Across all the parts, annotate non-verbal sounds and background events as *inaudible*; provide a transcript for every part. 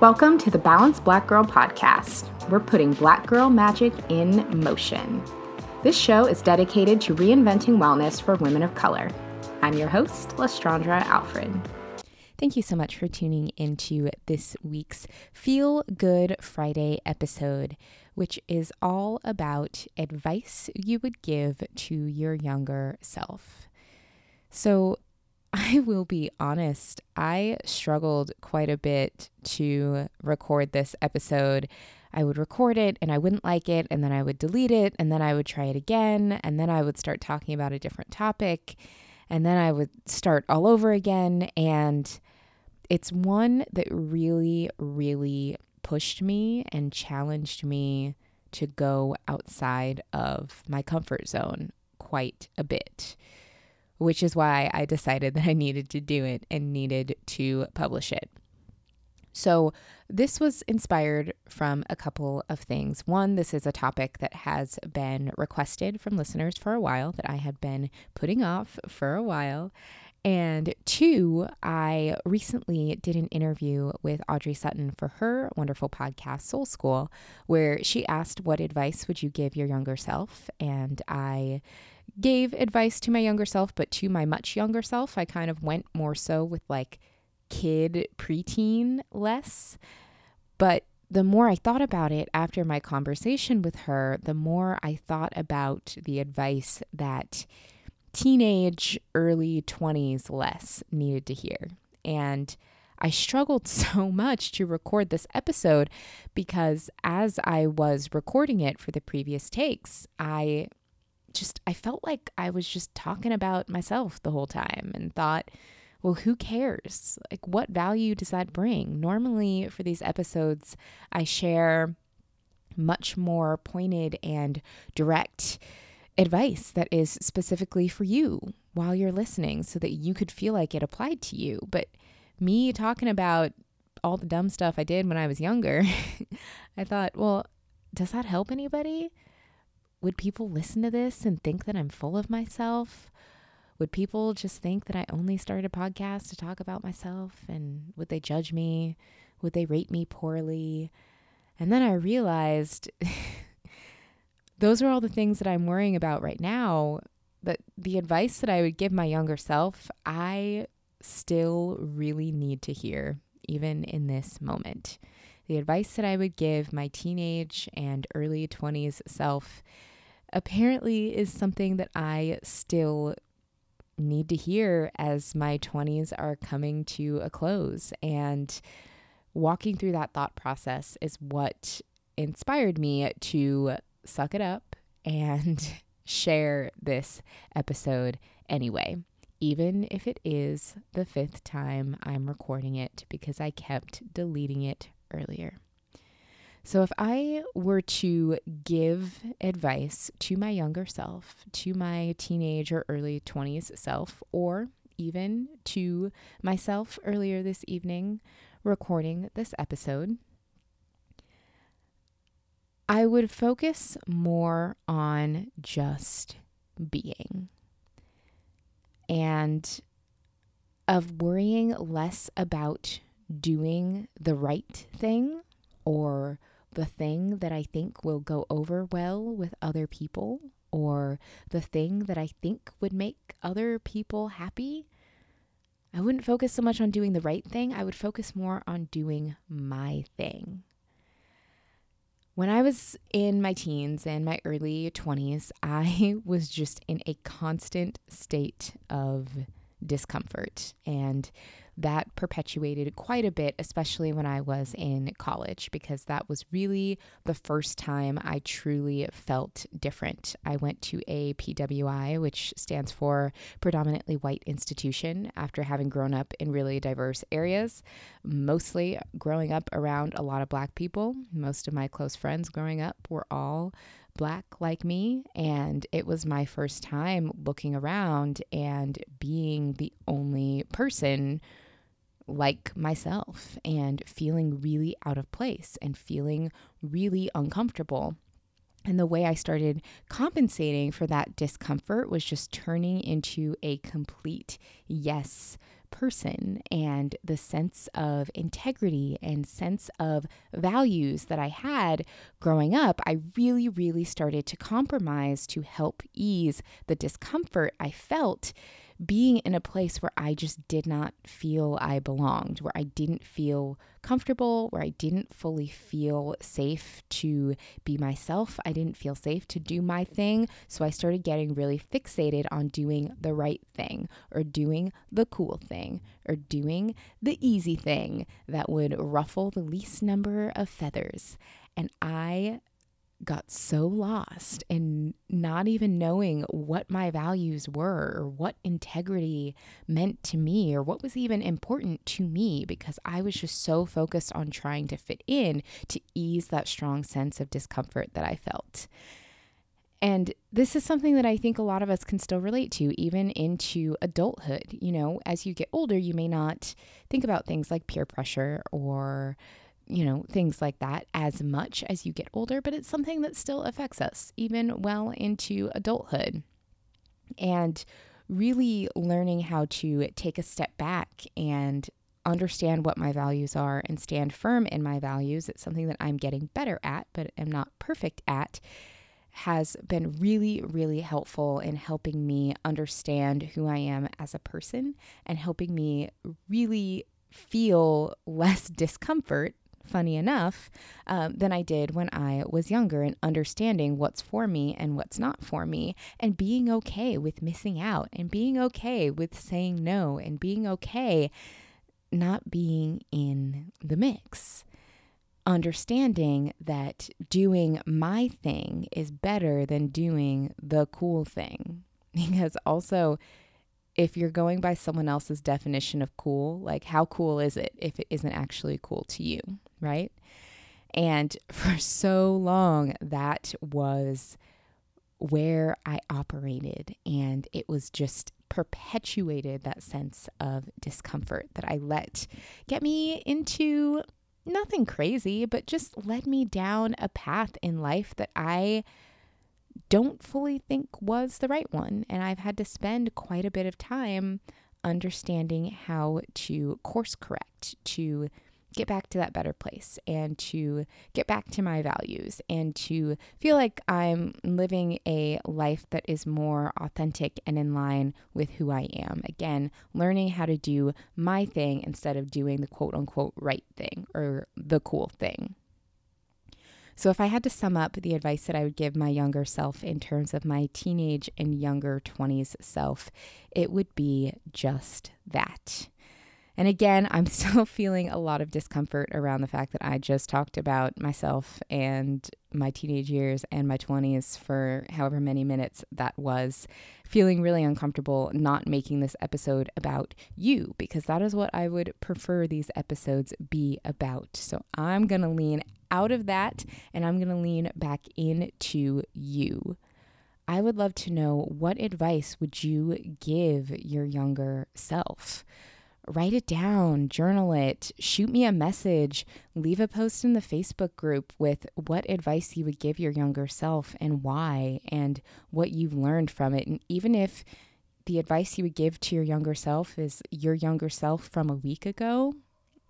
Welcome to the Balanced Black Girl podcast. We're putting black girl magic in motion. This show is dedicated to reinventing wellness for women of color. I'm your host, Lestraundra Alfred. Thank you so much for tuning into this week's Feel Good Friday episode, which is all about advice you would give to your younger self. So, I will be honest, I struggled quite a bit to record this episode. I would record it and I wouldn't like it, and then I would delete it, and then I would try it again, and then I would start talking about a different topic, and then I would start all over again. And it's one that really, really pushed me and challenged me to go outside of my comfort zone quite a bit which is why I decided *laughs* that I needed to do it and needed to publish it. So, this was inspired from a couple of things. One, this is a topic that has been requested from listeners for a while, that I had been putting off for a while. And two, I recently did an interview with Audrey Sutton for her wonderful podcast, Soul School, where she asked, What advice would you give your younger self? And I gave advice to my younger self, but to my much younger self, I kind of went more so with like kid preteen Les. But the more I thought about it after my conversation with her, the more I thought about the advice that teenage, early 20s Les needed to hear. And I struggled *laughs* so much to record this episode because as I was recording it for the previous takes, I just I felt like I was just talking about myself the whole time and thought, well, who cares? Like what value does that bring? Normally for these episodes, I share much more pointed and direct advice that is specifically for you while you're listening so that you could feel like it applied to you. But me talking about all the dumb stuff I did when I was younger, *laughs* I thought, well, does that help anybody? Would people listen to this and think that I'm full of myself? Would people just think that I only started a podcast to talk about myself? And would they judge me? Would they rate me poorly? And then I realized *laughs* those are all the things that I'm worrying about right now. But the advice that I would give my younger self, I still really need to hear, even in this moment. The advice that I would give my teenage and early 20s self apparently is something that I still need to hear as my 20s are coming to a close. And walking through that thought process is what inspired me to suck it up and *laughs* share this episode anyway, even if it is the fifth time I'm recording it because I kept deleting it earlier. So, if I were to give advice to my younger self, to my teenage or early 20s self, or even to myself earlier this evening recording this episode, I would focus more on just being and of worrying less about doing the right thing or the thing that I think will go over well with other people or the thing that I think would make other people happy, I wouldn't focus so much on doing the right thing. I would focus more on doing my thing. When I was in my teens and my early 20s, I *laughs* was just in a constant state of discomfort. And that perpetuated quite a bit, especially when I was in college, because that was really the first time I truly felt different. I went to a PWI, which stands for predominantly white institution, after having grown up in really diverse areas, mostly growing up around a lot of black people. Most of my close friends growing up were all black like me. And it was my first time looking around and being the only person like myself and feeling really out of place and feeling really uncomfortable. And the way I started compensating for that discomfort was just turning into a complete yes person and the sense of integrity and sense of values that I had growing up, I really, really started to compromise to help ease the discomfort I felt being in a place where I just did not feel I belonged, where I didn't feel comfortable, where I didn't fully feel safe to be myself. I didn't feel safe to do my thing. So I started getting really fixated on doing the right thing or doing the cool thing or doing the easy thing that would ruffle the least number of feathers. And I got so lost in not even knowing what my values were or what integrity meant to me or what was even important to me because I was just so focused on trying to fit in to ease that strong sense of discomfort that I felt. And this is something that I think a lot of us can still relate to, even into adulthood. You know, as you get older, you may not think about things like peer pressure or you know, things like that as much as you get older, but it's something that still affects us even well into adulthood. And really learning how to take a step back and understand what my values are and stand firm in my values. It's something that I'm getting better at, but am not perfect at. Has been really, really helpful in helping me understand who I am as a person and helping me really feel *laughs* less discomfort funny enough, um, than I did when I was younger and understanding what's for me and what's not for me, and being okay with missing out, and being okay with saying no, and being okay not being in the mix. Understanding that doing my thing is better than doing the cool thing. *laughs* Because also, if you're going by someone else's definition of cool, like how cool is it if it isn't actually cool to you, right? And *laughs* for so long, that was where I operated. And it was just perpetuated that sense of discomfort that I let get me into nothing crazy, but just led me down a path in life that I don't fully think was the right one. And I've had to spend quite a bit of time understanding how to course correct, to get back to that better place and to get back to my values and to feel like I'm living a life that is more authentic and in line with who I am. Again, learning how to do my thing instead of doing the quote unquote right thing or the cool thing. So, if I had to sum up the advice that I would give my younger self in terms of my teenage and younger 20s self, it would be just that. And again, I'm *laughs* still feeling a lot of discomfort around the fact that I just talked about myself and my teenage years and my 20s for however many minutes that was. Feeling really uncomfortable not making this episode about you because that is what I would prefer these episodes be about. So I'm going to lean out of that and I'm going to lean back into you. I would love to know what advice would you give your younger self? Write it down, journal it, shoot me a message, leave a post in the Facebook group with what advice you would give your younger self and why, and what you've learned from it. And even if the advice you would give to your younger self is your younger self from a week ago,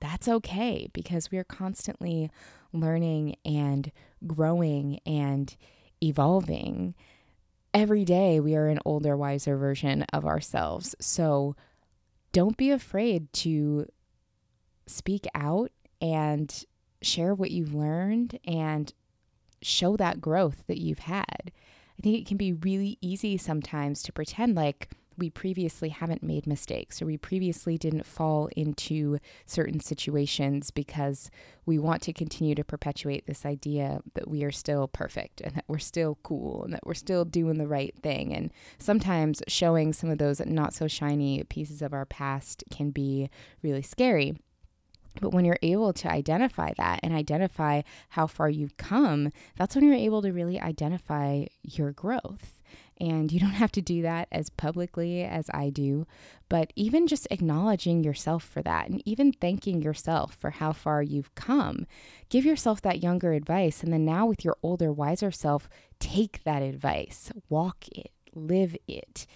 that's okay because we are constantly learning and growing and evolving. Every day, we are an older, wiser version of ourselves. So, don't be afraid to speak out and share what you've learned and show that growth that you've had. I think it can be really easy sometimes to pretend like we previously haven't made mistakes or we previously didn't fall into certain situations because we want to continue to perpetuate this idea that we are still perfect and that we're still cool and that we're still doing the right thing. And sometimes showing some of those not so shiny pieces of our past can be really scary. But when you're able to identify that and identify how far you've come, that's when you're able to really identify your growth. And you don't *laughs* have to do that as publicly as I do, but even just acknowledging yourself for that and even thanking yourself for how far you've come. Give yourself that younger advice. And then now, with your older, wiser self, take that advice, walk it, live it.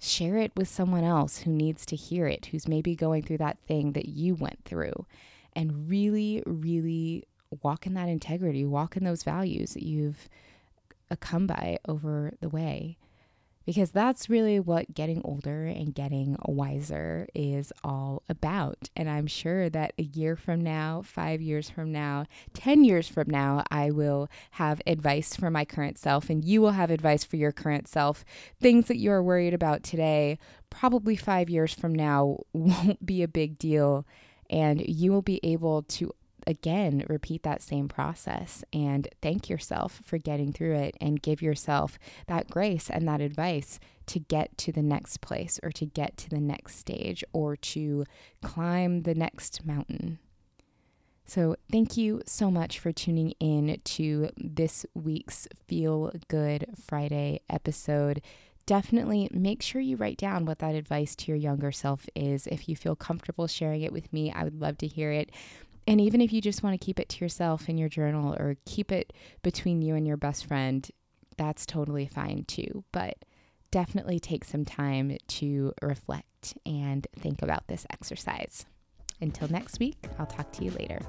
share it with someone else who needs to hear it, who's maybe going through that thing that you went through, and really, really walk in that integrity, walk in those values that you've come by over the way because that's really what getting older and getting wiser is all about. And I'm sure that a year from now, five years from now, 10 years from now, I will have advice for my current self, and you will have advice for your current self. Things that you are worried about today, probably five years from now, *laughs* won't be a big deal. And you will be able to again repeat that same process and thank yourself for getting through it and give yourself that grace and that advice to get to the next place or to get to the next stage or to climb the next mountain. So, thank you so much for tuning in to this week's Feel Good Friday episode definitely make sure you write down what that advice to your younger self is. If you feel comfortable sharing it with me, I would love to hear it. And even if you just want to keep it to yourself in your journal or keep it between you and your best friend, that's totally fine too. But definitely take some time to reflect and think about this exercise. Until next week, I'll talk to you later.